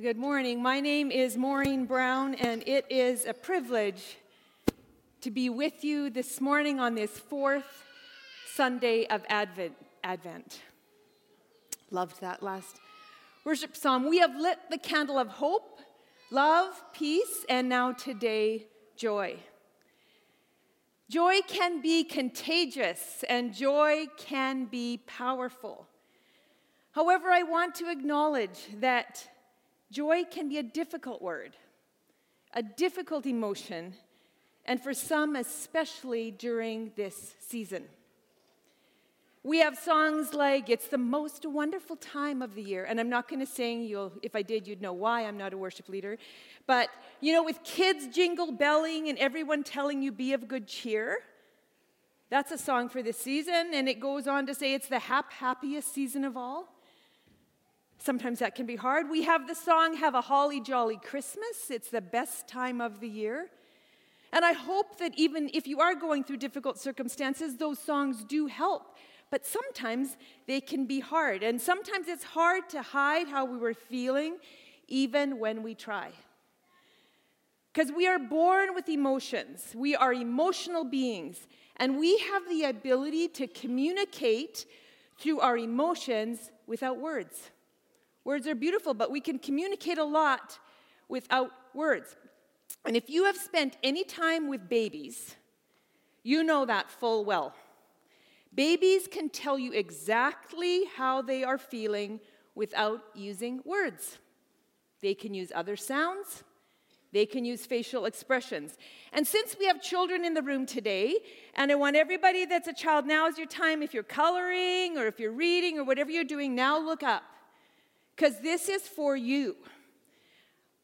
Good morning. My name is Maureen Brown, and it is a privilege to be with you this morning on this fourth Sunday of Advent. Advent. Loved that last worship psalm. We have lit the candle of hope, love, peace, and now today, joy. Joy can be contagious, and joy can be powerful. However, I want to acknowledge that Joy can be a difficult word, a difficult emotion, and for some, especially during this season. We have songs like It's the Most Wonderful Time of the Year. And I'm not going to sing, you'll, if I did, you'd know why I'm not a worship leader. But, you know, with kids jingle belling and everyone telling you be of good cheer, that's a song for this season. And it goes on to say it's the hap happiest season of all. Sometimes that can be hard. We have the song Have a Holly Jolly Christmas. It's the best time of the year. And I hope that even if you are going through difficult circumstances, those songs do help. But sometimes they can be hard. And sometimes it's hard to hide how we were feeling, even when we try. Because we are born with emotions, we are emotional beings, and we have the ability to communicate through our emotions without words. Words are beautiful, but we can communicate a lot without words. And if you have spent any time with babies, you know that full well. Babies can tell you exactly how they are feeling without using words. They can use other sounds, they can use facial expressions. And since we have children in the room today, and I want everybody that's a child, now is your time. If you're coloring or if you're reading or whatever you're doing, now look up because this is for you.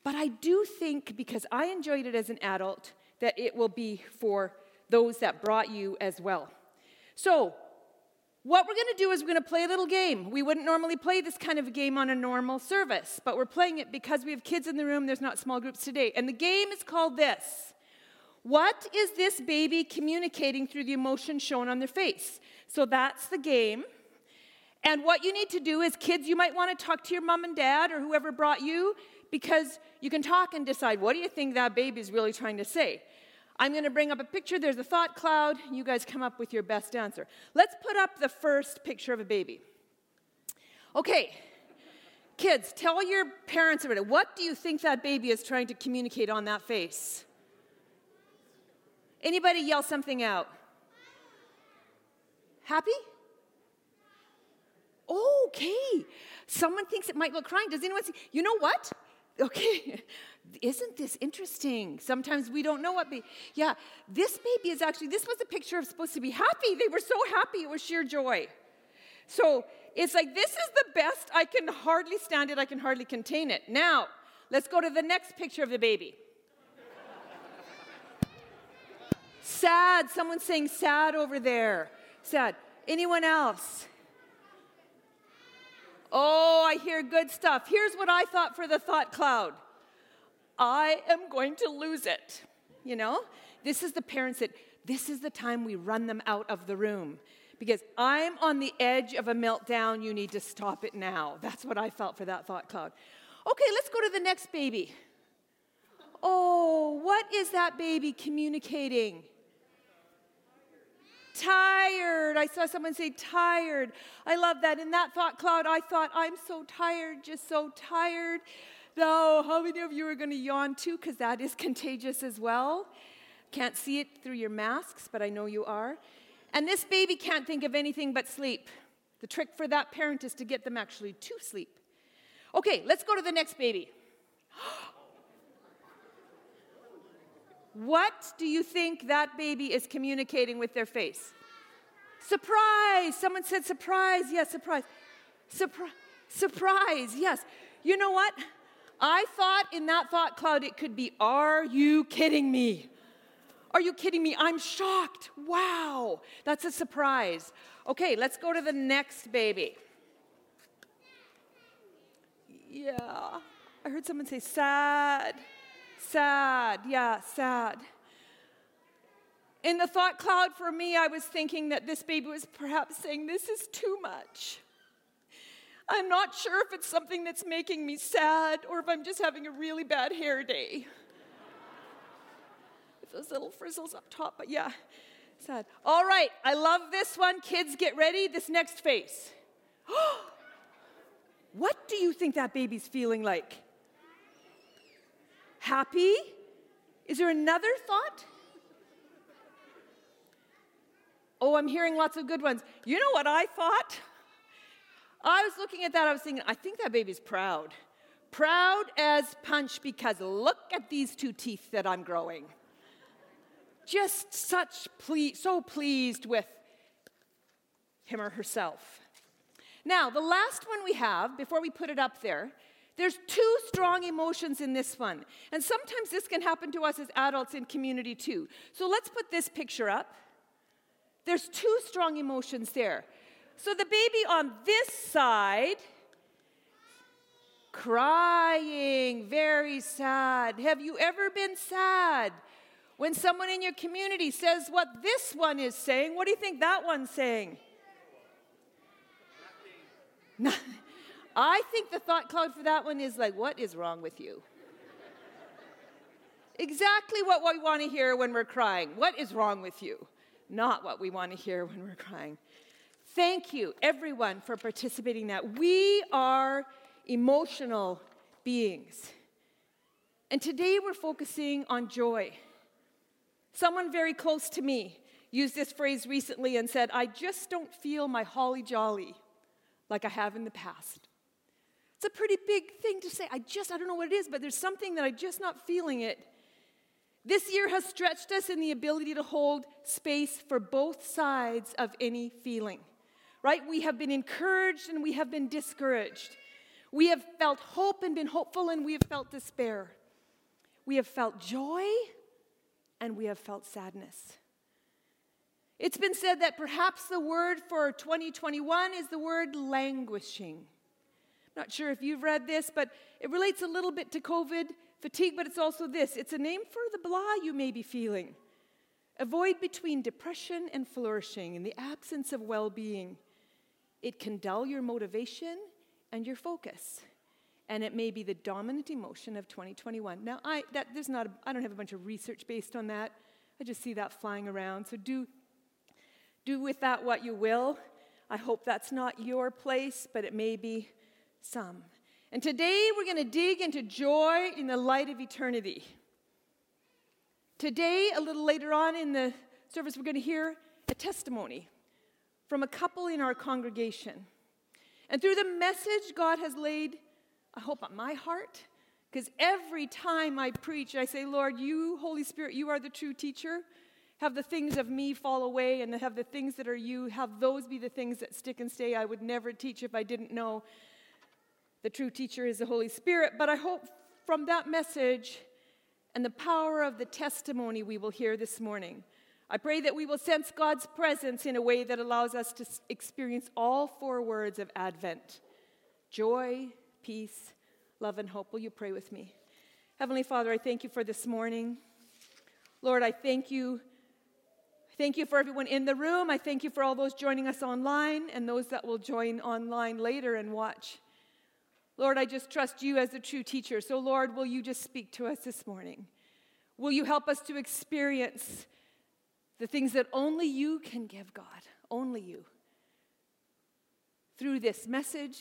But I do think, because I enjoyed it as an adult, that it will be for those that brought you as well. So, what we're going to do is we're going to play a little game. We wouldn't normally play this kind of a game on a normal service, but we're playing it because we have kids in the room. There's not small groups today. And the game is called this What is this baby communicating through the emotion shown on their face? So that's the game. And what you need to do is, kids, you might want to talk to your mom and dad or whoever brought you because you can talk and decide what do you think that baby is really trying to say. I'm going to bring up a picture. There's a thought cloud. You guys come up with your best answer. Let's put up the first picture of a baby. Okay, kids, tell your parents about it. What do you think that baby is trying to communicate on that face? Anybody yell something out? Happy? Okay. Someone thinks it might look crying. Does anyone see? You know what? Okay, isn't this interesting? Sometimes we don't know what be. Yeah, this baby is actually, this was a picture of supposed to be happy. They were so happy, it was sheer joy. So it's like, this is the best. I can hardly stand it, I can hardly contain it. Now, let's go to the next picture of the baby. sad. Someone's saying sad over there. Sad. Anyone else? Oh, I hear good stuff. Here's what I thought for the thought cloud I am going to lose it. You know, this is the parents that this is the time we run them out of the room because I'm on the edge of a meltdown. You need to stop it now. That's what I felt for that thought cloud. Okay, let's go to the next baby. Oh, what is that baby communicating? Tired. I saw someone say tired. I love that. In that thought cloud, I thought, I'm so tired, just so tired. Though, how many of you are going to yawn too? Because that is contagious as well. Can't see it through your masks, but I know you are. And this baby can't think of anything but sleep. The trick for that parent is to get them actually to sleep. Okay, let's go to the next baby. Oh, What do you think that baby is communicating with their face? Surprise! Someone said surprise. Yes, surprise. Surprise. Surprise. Yes. You know what? I thought in that thought cloud it could be, Are you kidding me? Are you kidding me? I'm shocked. Wow. That's a surprise. Okay, let's go to the next baby. Yeah. I heard someone say sad. Sad, yeah, sad. In the thought cloud for me, I was thinking that this baby was perhaps saying, This is too much. I'm not sure if it's something that's making me sad or if I'm just having a really bad hair day. With those little frizzles up top, but yeah, sad. All right, I love this one. Kids, get ready. This next face. what do you think that baby's feeling like? Happy? Is there another thought? Oh, I'm hearing lots of good ones. You know what I thought? I was looking at that, I was thinking, I think that baby's proud. Proud as punch because look at these two teeth that I'm growing. Just such ple- so pleased with him or herself. Now, the last one we have, before we put it up there, there's two strong emotions in this one. And sometimes this can happen to us as adults in community too. So let's put this picture up. There's two strong emotions there. So the baby on this side, crying, very sad. Have you ever been sad? When someone in your community says what this one is saying, what do you think that one's saying? I think the thought cloud for that one is like, what is wrong with you? exactly what we want to hear when we're crying. What is wrong with you? Not what we want to hear when we're crying. Thank you, everyone, for participating in that. We are emotional beings. And today we're focusing on joy. Someone very close to me used this phrase recently and said, I just don't feel my holly jolly like I have in the past. It's a pretty big thing to say. I just, I don't know what it is, but there's something that I'm just not feeling it. This year has stretched us in the ability to hold space for both sides of any feeling, right? We have been encouraged and we have been discouraged. We have felt hope and been hopeful, and we have felt despair. We have felt joy and we have felt sadness. It's been said that perhaps the word for 2021 is the word languishing. Not sure if you've read this, but it relates a little bit to COVID fatigue, but it's also this it's a name for the blah you may be feeling. A void between depression and flourishing in the absence of well being. It can dull your motivation and your focus. And it may be the dominant emotion of 2021. Now, I, that, there's not a, I don't have a bunch of research based on that. I just see that flying around. So do, do with that what you will. I hope that's not your place, but it may be some. And today we're going to dig into joy in the light of eternity. Today, a little later on in the service, we're going to hear a testimony from a couple in our congregation. And through the message God has laid, I hope, on my heart, because every time I preach, I say, Lord, you, Holy Spirit, you are the true teacher. Have the things of me fall away, and have the things that are you, have those be the things that stick and stay. I would never teach if I didn't know the true teacher is the Holy Spirit, but I hope from that message and the power of the testimony we will hear this morning, I pray that we will sense God's presence in a way that allows us to experience all four words of Advent joy, peace, love, and hope. Will you pray with me? Heavenly Father, I thank you for this morning. Lord, I thank you. Thank you for everyone in the room. I thank you for all those joining us online and those that will join online later and watch. Lord, I just trust you as the true teacher. So, Lord, will you just speak to us this morning? Will you help us to experience the things that only you can give, God? Only you. Through this message,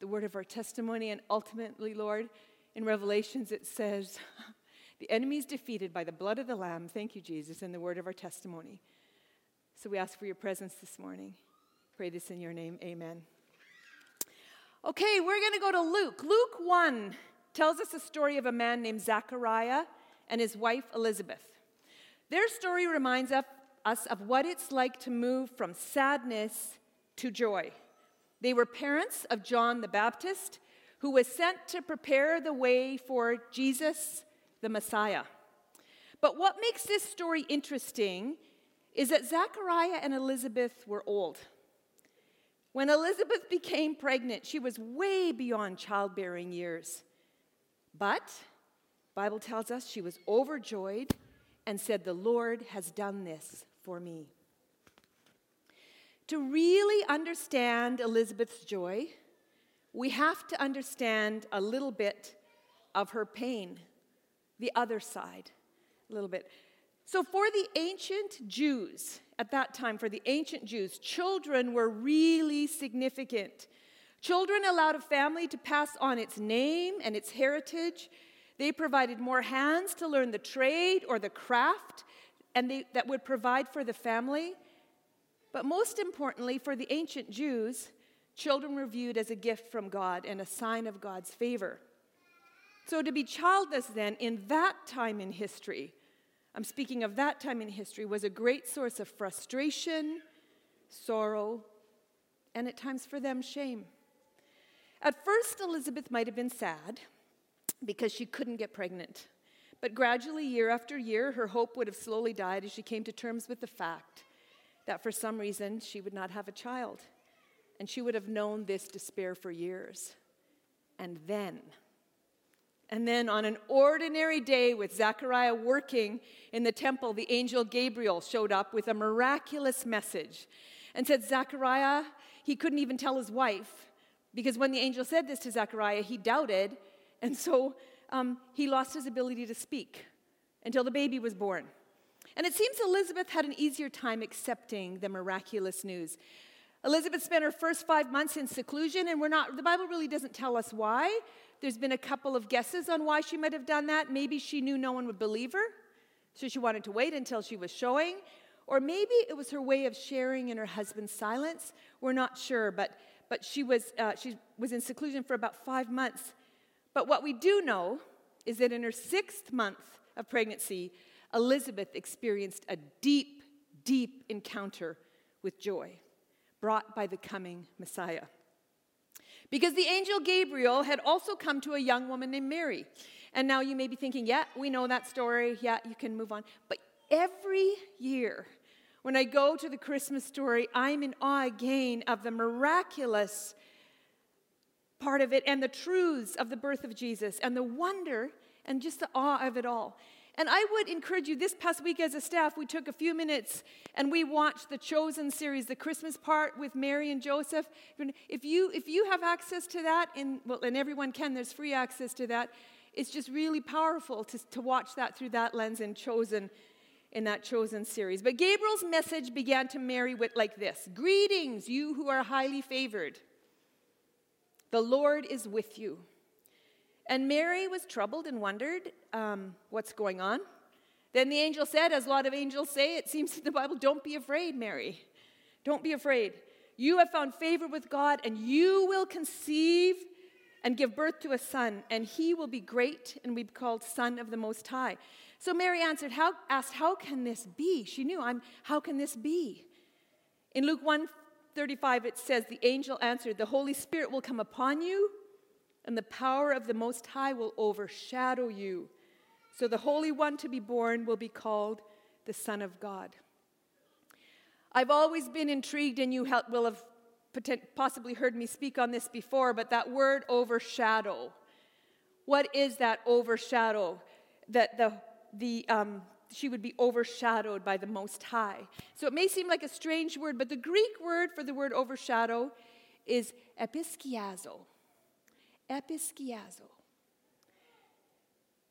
the word of our testimony, and ultimately, Lord, in Revelations it says, the enemy is defeated by the blood of the Lamb. Thank you, Jesus, and the word of our testimony. So we ask for your presence this morning. Pray this in your name. Amen. Okay, we're going to go to Luke. Luke 1 tells us the story of a man named Zachariah and his wife Elizabeth. Their story reminds us of what it's like to move from sadness to joy. They were parents of John the Baptist, who was sent to prepare the way for Jesus, the Messiah. But what makes this story interesting is that Zachariah and Elizabeth were old. When Elizabeth became pregnant, she was way beyond childbearing years. But Bible tells us she was overjoyed and said, "The Lord has done this for me." To really understand Elizabeth's joy, we have to understand a little bit of her pain, the other side, a little bit. So, for the ancient Jews at that time, for the ancient Jews, children were really significant. Children allowed a family to pass on its name and its heritage. They provided more hands to learn the trade or the craft and they, that would provide for the family. But most importantly, for the ancient Jews, children were viewed as a gift from God and a sign of God's favor. So, to be childless then in that time in history, I'm speaking of that time in history, was a great source of frustration, sorrow, and at times for them, shame. At first, Elizabeth might have been sad because she couldn't get pregnant. But gradually, year after year, her hope would have slowly died as she came to terms with the fact that for some reason she would not have a child. And she would have known this despair for years. And then, and then on an ordinary day with Zechariah working in the temple, the angel Gabriel showed up with a miraculous message and said, Zechariah, he couldn't even tell his wife because when the angel said this to Zechariah, he doubted, and so um, he lost his ability to speak until the baby was born. And it seems Elizabeth had an easier time accepting the miraculous news. Elizabeth spent her first five months in seclusion, and we're not, the Bible really doesn't tell us why. There's been a couple of guesses on why she might have done that. Maybe she knew no one would believe her, so she wanted to wait until she was showing. Or maybe it was her way of sharing in her husband's silence. We're not sure, but, but she, was, uh, she was in seclusion for about five months. But what we do know is that in her sixth month of pregnancy, Elizabeth experienced a deep, deep encounter with joy brought by the coming Messiah. Because the angel Gabriel had also come to a young woman named Mary. And now you may be thinking, yeah, we know that story. Yeah, you can move on. But every year, when I go to the Christmas story, I'm in awe again of the miraculous part of it and the truths of the birth of Jesus and the wonder and just the awe of it all. And I would encourage you this past week as a staff, we took a few minutes and we watched the Chosen series, the Christmas part with Mary and Joseph. If you, if you have access to that, and, well, and everyone can, there's free access to that, it's just really powerful to, to watch that through that lens and Chosen in that Chosen series. But Gabriel's message began to Mary with like this Greetings, you who are highly favored. The Lord is with you. And Mary was troubled and wondered um, what's going on. Then the angel said, as a lot of angels say, it seems in the Bible, don't be afraid, Mary. Don't be afraid. You have found favor with God, and you will conceive and give birth to a son, and he will be great and be called Son of the Most High. So Mary answered, how, asked, How can this be? She knew, I'm, How can this be? In Luke 1 35, it says, The angel answered, The Holy Spirit will come upon you and the power of the Most High will overshadow you. So the Holy One to be born will be called the Son of God. I've always been intrigued, and you will have possibly heard me speak on this before, but that word overshadow. What is that overshadow? That the, the, um, she would be overshadowed by the Most High. So it may seem like a strange word, but the Greek word for the word overshadow is episkiazo episkiazo.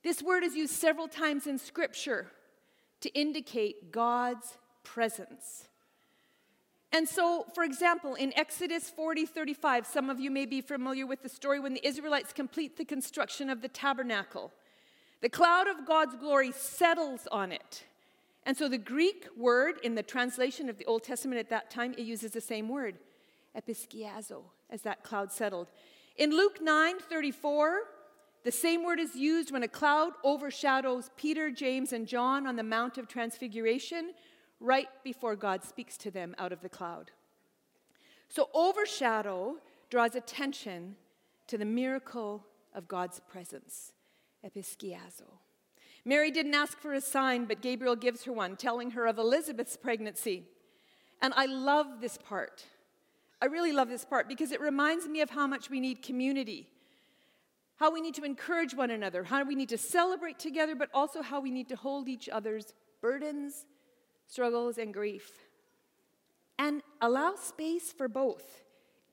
This word is used several times in Scripture to indicate God's presence. And so, for example, in Exodus 40 35, some of you may be familiar with the story when the Israelites complete the construction of the tabernacle. The cloud of God's glory settles on it. And so, the Greek word in the translation of the Old Testament at that time, it uses the same word, episkiazo, as that cloud settled. In Luke 9 34, the same word is used when a cloud overshadows Peter, James, and John on the Mount of Transfiguration right before God speaks to them out of the cloud. So, overshadow draws attention to the miracle of God's presence, episkiazo. Mary didn't ask for a sign, but Gabriel gives her one, telling her of Elizabeth's pregnancy. And I love this part I really love this part because it reminds me of how much we need community, how we need to encourage one another, how we need to celebrate together, but also how we need to hold each other's burdens, struggles, and grief. And allow space for both,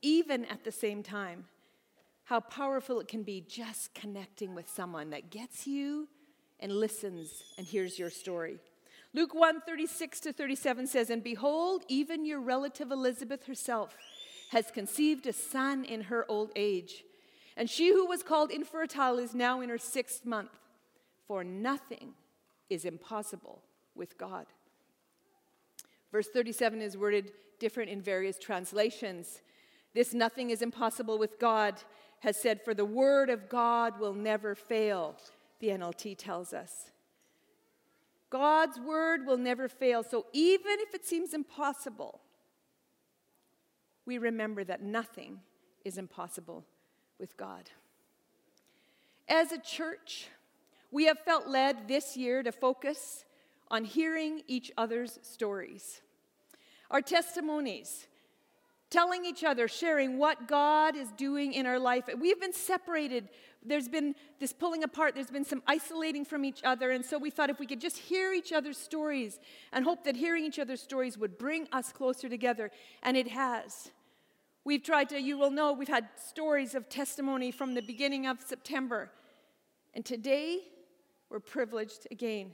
even at the same time. how powerful it can be just connecting with someone that gets you and listens and hears your story. Luke 1 36 to 37 says, And behold, even your relative Elizabeth herself has conceived a son in her old age. And she who was called infertile is now in her sixth month, for nothing is impossible with God. Verse 37 is worded different in various translations. This nothing is impossible with God has said, For the word of God will never fail, the NLT tells us. God's word will never fail. So even if it seems impossible, we remember that nothing is impossible with God. As a church, we have felt led this year to focus on hearing each other's stories. Our testimonies, telling each other, sharing what God is doing in our life. We've been separated. There's been this pulling apart, there's been some isolating from each other. And so we thought if we could just hear each other's stories and hope that hearing each other's stories would bring us closer together. And it has. We've tried to, you will know, we've had stories of testimony from the beginning of September. And today, we're privileged again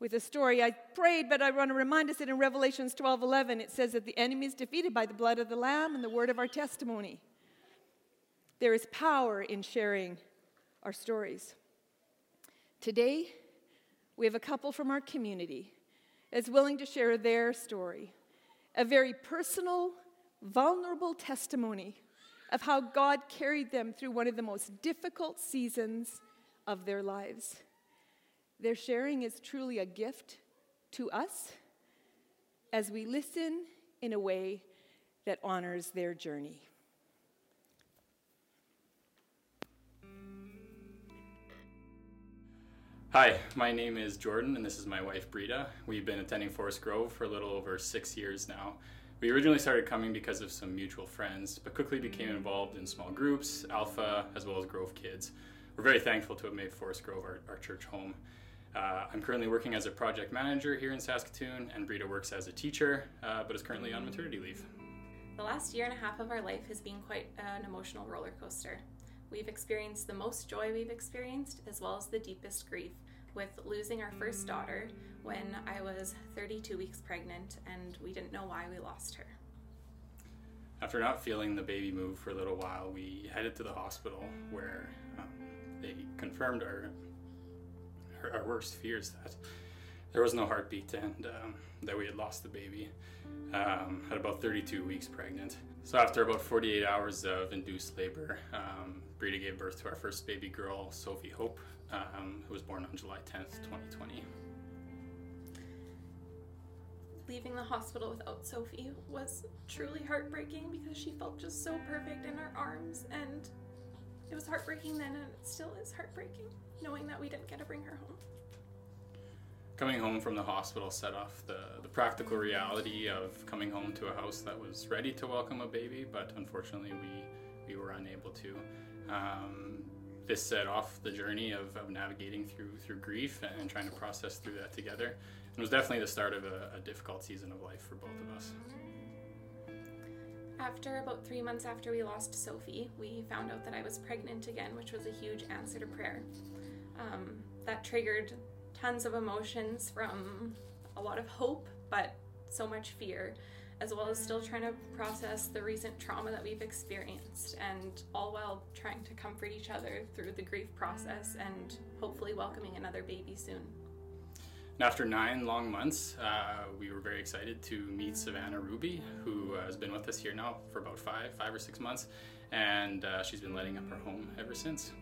with a story. I prayed, but I want to remind us that in Revelations 12 11, it says that the enemy is defeated by the blood of the Lamb and the word of our testimony. There is power in sharing our stories. Today, we have a couple from our community that's willing to share their story, a very personal, vulnerable testimony of how God carried them through one of the most difficult seasons of their lives. Their sharing is truly a gift to us as we listen in a way that honors their journey. Hi, my name is Jordan, and this is my wife Brita. We've been attending Forest Grove for a little over six years now. We originally started coming because of some mutual friends, but quickly became involved in small groups, Alpha, as well as Grove Kids. We're very thankful to have made Forest Grove our, our church home. Uh, I'm currently working as a project manager here in Saskatoon, and Brita works as a teacher, uh, but is currently on maternity leave. The last year and a half of our life has been quite an emotional roller coaster. We've experienced the most joy we've experienced, as well as the deepest grief, with losing our first daughter when I was 32 weeks pregnant, and we didn't know why we lost her. After not feeling the baby move for a little while, we headed to the hospital where um, they confirmed our our, worst fears that there was no heartbeat and um, that we had lost the baby um, at about 32 weeks pregnant. So after about 48 hours of induced labor, um, Brita gave birth to our first baby girl, Sophie Hope, um, who was born on July 10th, 2020. Leaving the hospital without Sophie was truly heartbreaking because she felt just so perfect in our arms and it was heartbreaking then and it still is heartbreaking knowing that we didn't get to bring her home. Coming home from the hospital set off the, the practical reality of coming home to a house that was ready to welcome a baby, but unfortunately we, we were unable to. Um, this set off the journey of, of navigating through through grief and trying to process through that together. It was definitely the start of a, a difficult season of life for both of us. After about three months after we lost Sophie, we found out that I was pregnant again, which was a huge answer to prayer. Um, that triggered tons of emotions from a lot of hope, but so much fear, as well as still trying to process the recent trauma that we've experienced, and all while trying to comfort each other through the grief process and hopefully welcoming another baby soon. And after nine long months, uh, we were very excited to meet Savannah Ruby, who uh, has been with us here now for about five, five or six months, and uh, she's been letting up her home ever since.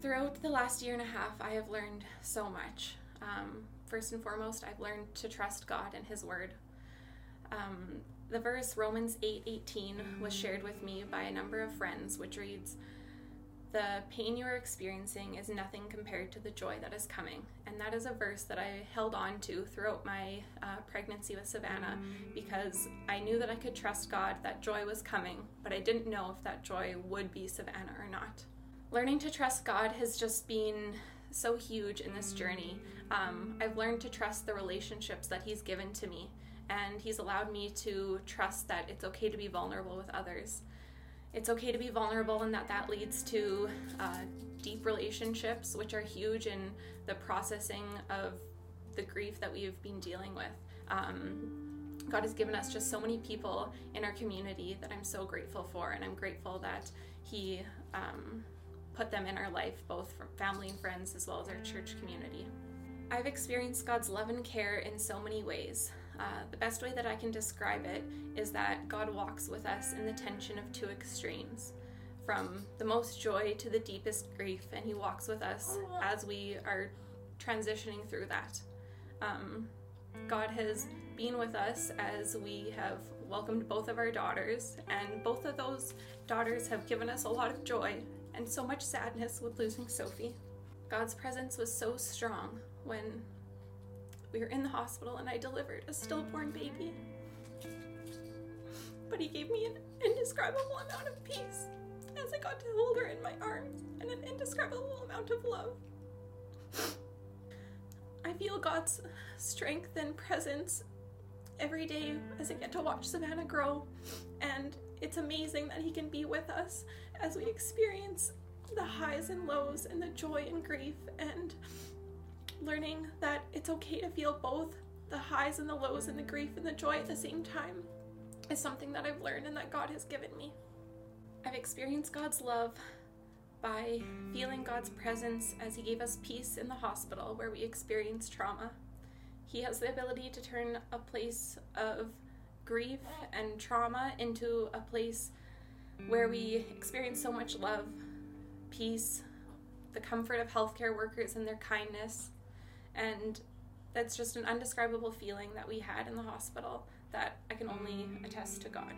Throughout the last year and a half, I have learned so much. Um, first and foremost, I've learned to trust God and His Word. Um, the verse Romans 8 was shared with me by a number of friends, which reads, The pain you are experiencing is nothing compared to the joy that is coming. And that is a verse that I held on to throughout my uh, pregnancy with Savannah because I knew that I could trust God, that joy was coming, but I didn't know if that joy would be Savannah or not. Learning to trust God has just been so huge in this journey. Um, I've learned to trust the relationships that He's given to me, and He's allowed me to trust that it's okay to be vulnerable with others. it's okay to be vulnerable and that that leads to uh, deep relationships, which are huge in the processing of the grief that we've been dealing with. Um, God has given us just so many people in our community that I'm so grateful for, and I'm grateful that He um, put them in our life, both from family and friends, as well as our church community. I've experienced God's love and care in so many ways. Uh, the best way that I can describe it is that God walks with us in the tension of two extremes from the most joy to the deepest grief, and He walks with us as we are transitioning through that. Um, God has been with us as we have welcomed both of our daughters, and both of those daughters have given us a lot of joy and so much sadness with losing Sophie. God's presence was so strong when we were in the hospital and I delivered a stillborn baby. But He gave me an indescribable amount of peace as I got to hold her in my arms and an indescribable amount of love. I feel God's strength and presence every day as I get to watch Savannah grow, and it's amazing that He can be with us as we experience the highs and lows and the joy and grief, and learning that it's okay to feel both the highs and the lows and the mm. grief and the joy at the same time is something that I've learned and that God has given me. I've experienced God's love by feeling God's presence as He gave us peace in the hospital where we experienced trauma. He has the ability to turn a place of grief and trauma into a place where we experience so much love, peace, the comfort of healthcare workers and their kindness. And that's just an undescribable feeling that we had in the hospital that I can only attest to God.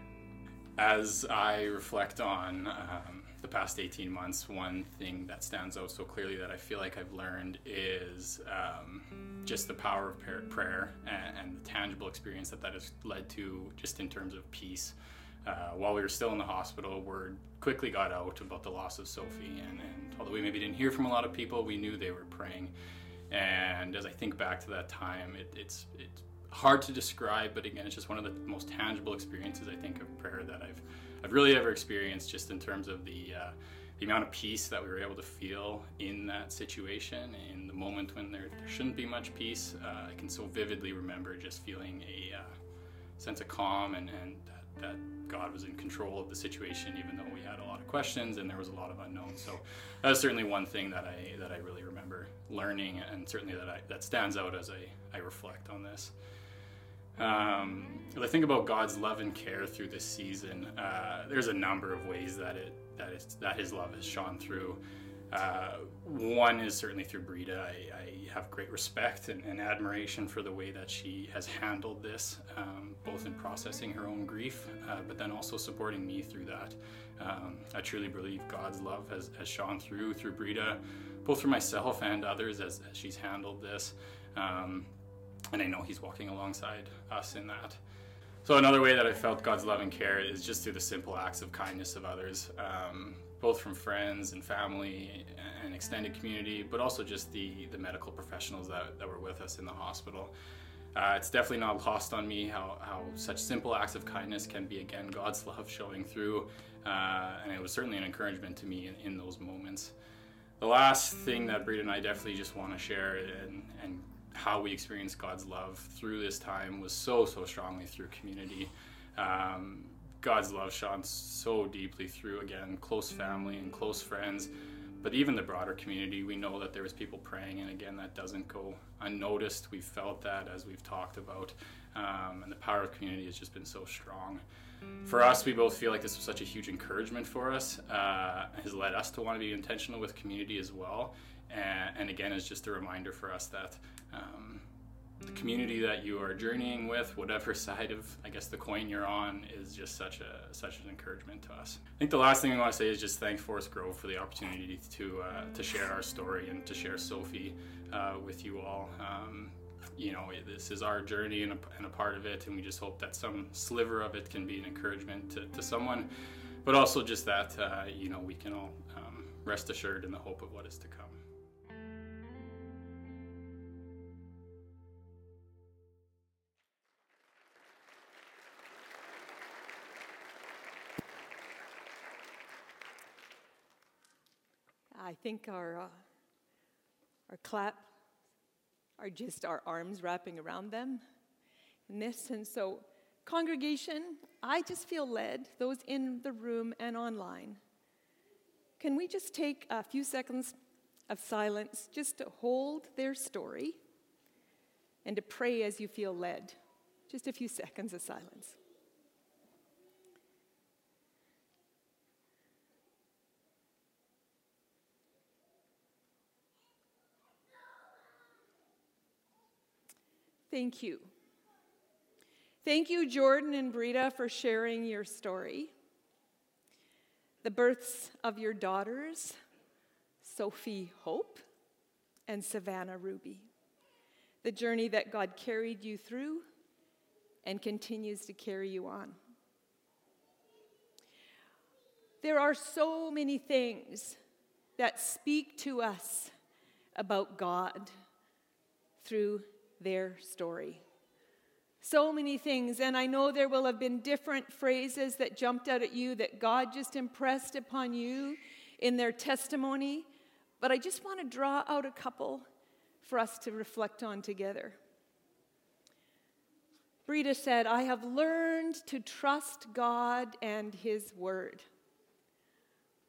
As I reflect on um, the past 18 months, one thing that stands out so clearly that I feel like I've learned is um, just the power of prayer and, and, the tangible experience that that has led to, just in terms of peace. Uh, while we were still in the hospital, word quickly got out about the loss of Sophie, and, and although we maybe didn't hear from a lot of people, we knew they were praying. And as I think back to that time, it, it's it's hard to describe, but again, it's just one of the most tangible experiences I think of prayer that I've I've really ever experienced, just in terms of the uh, the amount of peace that we were able to feel in that situation, in the moment when there, there shouldn't be much peace. Uh, I can so vividly remember just feeling a uh, sense of calm and, and that, that, God was in control of the situation, even though we had a lot of questions and there was a lot of unknowns. So that's certainly one thing that I that I really remember learning, and certainly that I, that stands out as I, I reflect on this. Um, I think about God's love and care through this season, uh, there's a number of ways that it that that His love has shone through. Uh, one is certainly through Brita. I, I have great respect and, and, admiration for the way that she has handled this, um, both in processing her own grief, uh, but then also supporting me through that. Um, I truly believe God's love has, has shone through through Brita, both for myself and others as, as she's handled this. Um, and I know He's walking alongside us in that. So another way that I felt God's love and care is just through the simple acts of kindness of others, um, both from friends and family and extended community, but also just the the medical professionals that, that were with us in the hospital. Uh, it's definitely not lost on me how, how such simple acts of kindness can be again God's love showing through, uh, and it was certainly an encouragement to me in, in those moments. The last thing that Brita and I definitely just want to share and, and how we experienced God's love through this time was so, so strongly through community. Um, God's love shone so deeply through, again, close family and close friends, but even the broader community. We know that there was people praying, and again, that doesn't go unnoticed. We've felt that as we've talked about, um, and the power of community has just been so strong. For us, we both feel like this was such a huge encouragement for us. Uh, has led us to want to be intentional with community as well, and, and again, is just a reminder for us that um, the community that you are journeying with, whatever side of I guess the coin you're on, is just such a such an encouragement to us. I think the last thing I want to say is just thank Forest Grove for the opportunity to uh, to share our story and to share Sophie uh, with you all. Um, you know, this is our journey and a, and a, part of it, and we just hope that some sliver of it can be an encouragement to, to someone, but also just that uh, you know we can all um, rest assured in the hope of what is to come. I think our, uh, our clap are just our arms wrapping around them in this. And so, congregation, I just feel led, those in the room and online. Can we just take a few seconds of silence just to hold their story and to pray as you feel led? Just a few seconds of silence. Thank you. Thank you, Jordan and Brita, for sharing your story. The births of your daughters, Sophie Hope and Savannah Ruby. The journey that God carried you through and continues to carry you on. There are so many things that speak to us about God through their story. So many things, and I know there will have been different phrases that jumped out at you that God just impressed upon you in their testimony, but I just want to draw out a couple for us to reflect on together. Brita said, I have learned to trust God and His Word.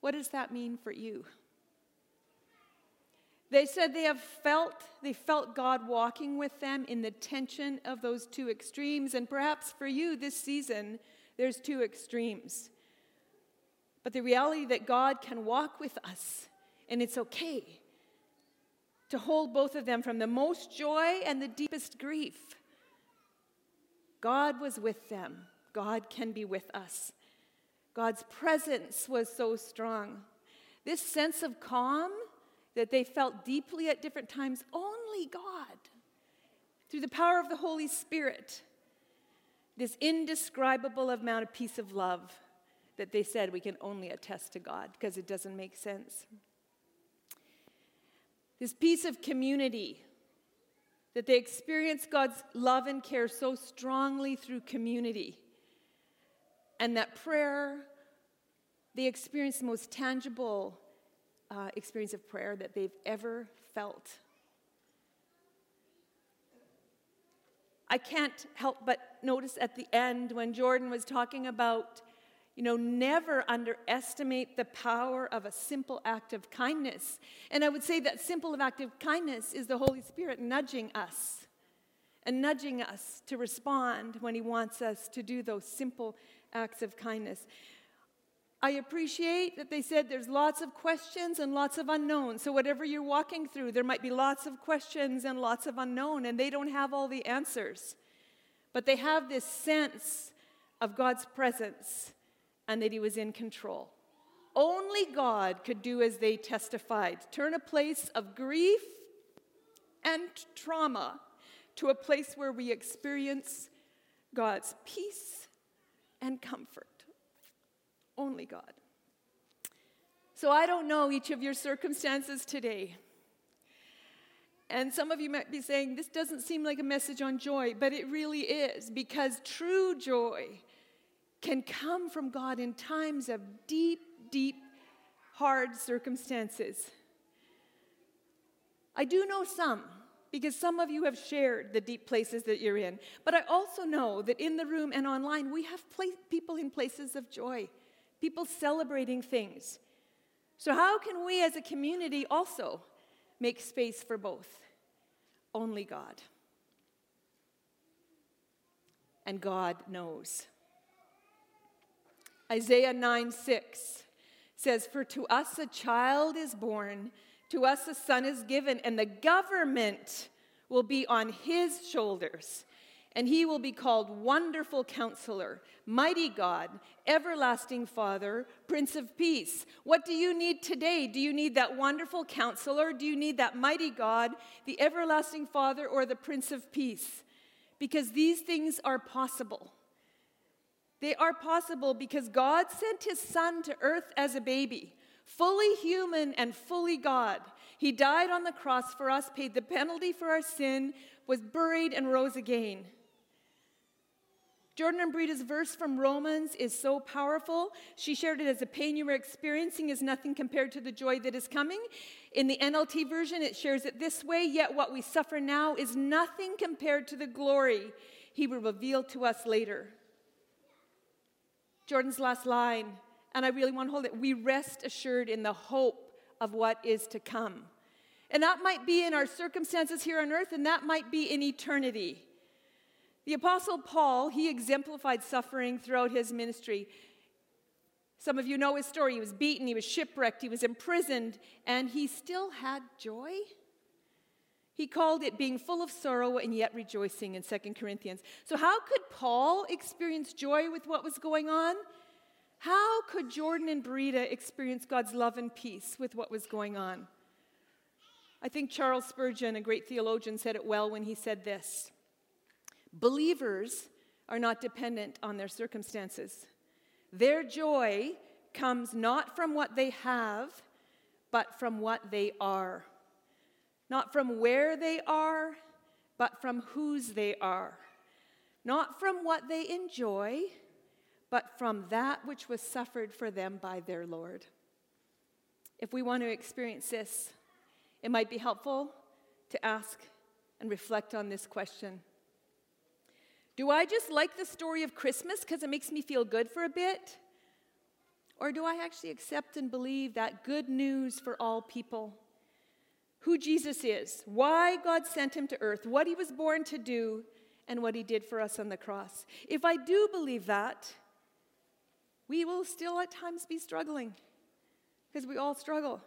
What does that mean for you? They said they have felt, they felt God walking with them in the tension of those two extremes. And perhaps for you this season, there's two extremes. But the reality that God can walk with us, and it's okay to hold both of them from the most joy and the deepest grief. God was with them. God can be with us. God's presence was so strong. This sense of calm that they felt deeply at different times, only God, through the power of the Holy Spirit, this indescribable amount of peace of love that they said we can only attest to God because it doesn't make sense. This piece of community that they experience God's love and care so strongly through community. And that prayer, they experience the most tangible uh, experience of prayer that they've ever felt. I can't help but notice at the end when Jordan was talking about, you know, never underestimate the power of a simple act of kindness. And I would say that simple act of kindness is the Holy Spirit nudging us and nudging us to respond when He wants us to do those simple acts of kindness. I appreciate that they said there's lots of questions and lots of unknowns. So, whatever you're walking through, there might be lots of questions and lots of unknown, and they don't have all the answers. But they have this sense of God's presence and that He was in control. Only God could do as they testified turn a place of grief and trauma to a place where we experience God's peace and comfort. Only God. So I don't know each of your circumstances today. And some of you might be saying, this doesn't seem like a message on joy, but it really is, because true joy can come from God in times of deep, deep, hard circumstances. I do know some, because some of you have shared the deep places that you're in, but I also know that in the room and online, we have people in places of joy people celebrating things. So, how can we as a community also make space for both? Only God. And God knows. Isaiah 9 6 says, For to us a child is born, to us a son is given, and the government will be on his shoulders and he will be called Wonderful Counselor, Mighty God, Everlasting Father, Prince of Peace. What do you need today? Do you need that wonderful counselor? Do you need that mighty God, the Everlasting Father, or the Prince of Peace? Because these things are possible. They are possible because God sent his son to earth as a baby, fully human and fully God. He died on the cross for us, paid the penalty for our sin, was buried, and rose again. Jordan and Brita's verse from Romans is so powerful. She shared it as the pain you were experiencing is nothing compared to the joy that is coming. In the NLT version, it shares it this way Yet what we suffer now is nothing compared to the glory he will reveal to us later. Jordan's last line, and I really want to hold it we rest assured in the hope of what is to come. And that might be in our circumstances here on earth, and that might be in eternity. The Apostle Paul, he exemplified suffering throughout his ministry. Some of you know his story. He was beaten, he was shipwrecked, he was imprisoned, and he still had joy. He called it being full of sorrow and yet rejoicing in 2 Corinthians. So, how could Paul experience joy with what was going on? How could Jordan and Brita experience God's love and peace with what was going on? I think Charles Spurgeon, a great theologian, said it well when he said this Believers are not dependent on their circumstances. Their joy comes not from what they have, but from what they are. Not from where they are, but from whose they are. Not from what they enjoy, but from that which was suffered for them by their Lord. If we want to experience this, it might be helpful to ask and reflect on this question do I just like the story of Christmas because it makes me feel good for a bit? Or do I actually accept and believe that good news for all people? Who Jesus is, why God sent him to earth, what he was born to do, and what he did for us on the cross. If I do believe that, we will still at times be struggling because we all struggle.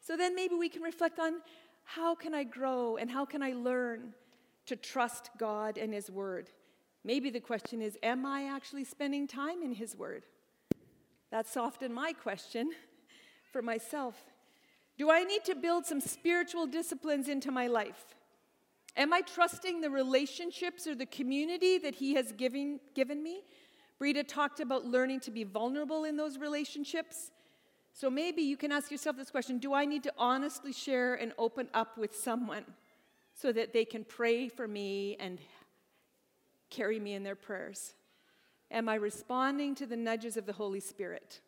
So then maybe we can reflect on how can I grow and how can I learn to trust God and his word? Maybe the question is Am I actually spending time in His Word? That's often my question for myself. Do I need to build some spiritual disciplines into my life? Am I trusting the relationships or the community that He has given, given me? Brita talked about learning to be vulnerable in those relationships. So maybe you can ask yourself this question Do I need to honestly share and open up with someone so that they can pray for me and carry me in their prayers? Am I responding to the nudges of the Holy Spirit?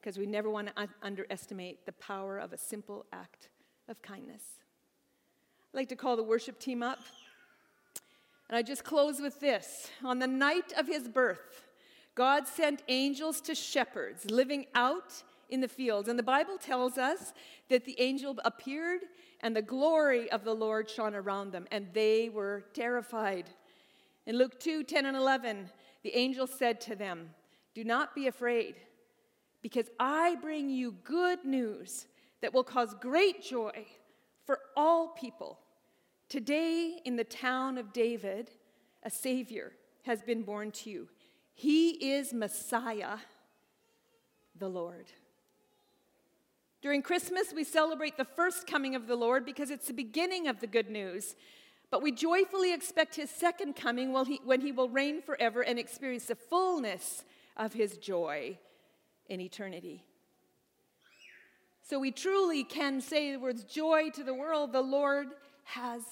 Because we never want to un- underestimate the power of a simple act of kindness. I'd like to call the worship team up. And I just close with this. On the night of his birth, God sent angels to shepherds living out in the fields. And the Bible tells us that the angel appeared and the glory of the Lord shone around them, and they were terrified. In Luke 2 10 and 11, the angel said to them, Do not be afraid, because I bring you good news that will cause great joy for all people. Today, in the town of David, a Savior has been born to you. He is Messiah, the Lord. During Christmas, we celebrate the first coming of the Lord because it's the beginning of the good news. But we joyfully expect his second coming when he will reign forever and experience the fullness of his joy in eternity. So we truly can say the words joy to the world, the Lord has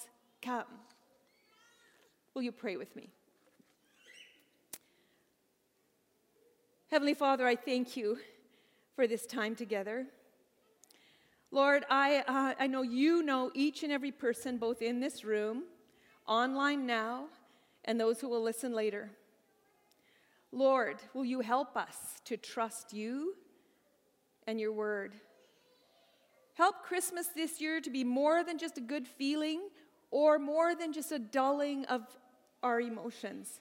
come. Will you pray with me? Heavenly Father, I thank you for this time together. Lord, I, uh, I know you know each and every person, both in this room, online now, and those who will listen later. Lord, will you help us to trust you and your word? Help Christmas this year to be more than just a good feeling or more than just a dulling of our emotions.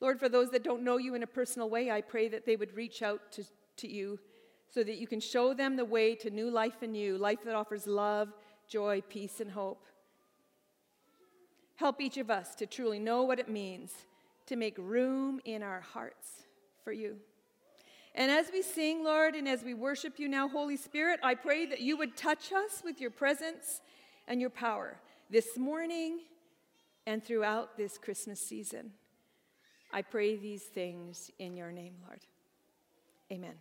Lord, for those that don't know you in a personal way, I pray that they would reach out to, to you so that you can show them the way to new life in you, life that offers love, joy, peace, and hope. Help each of us to truly know what it means to make room in our hearts for you. And as we sing, Lord, and as we worship you now, Holy Spirit, I pray that you would touch us with your presence and your power this morning and throughout this Christmas season. I pray these things in your name, Lord. Amen.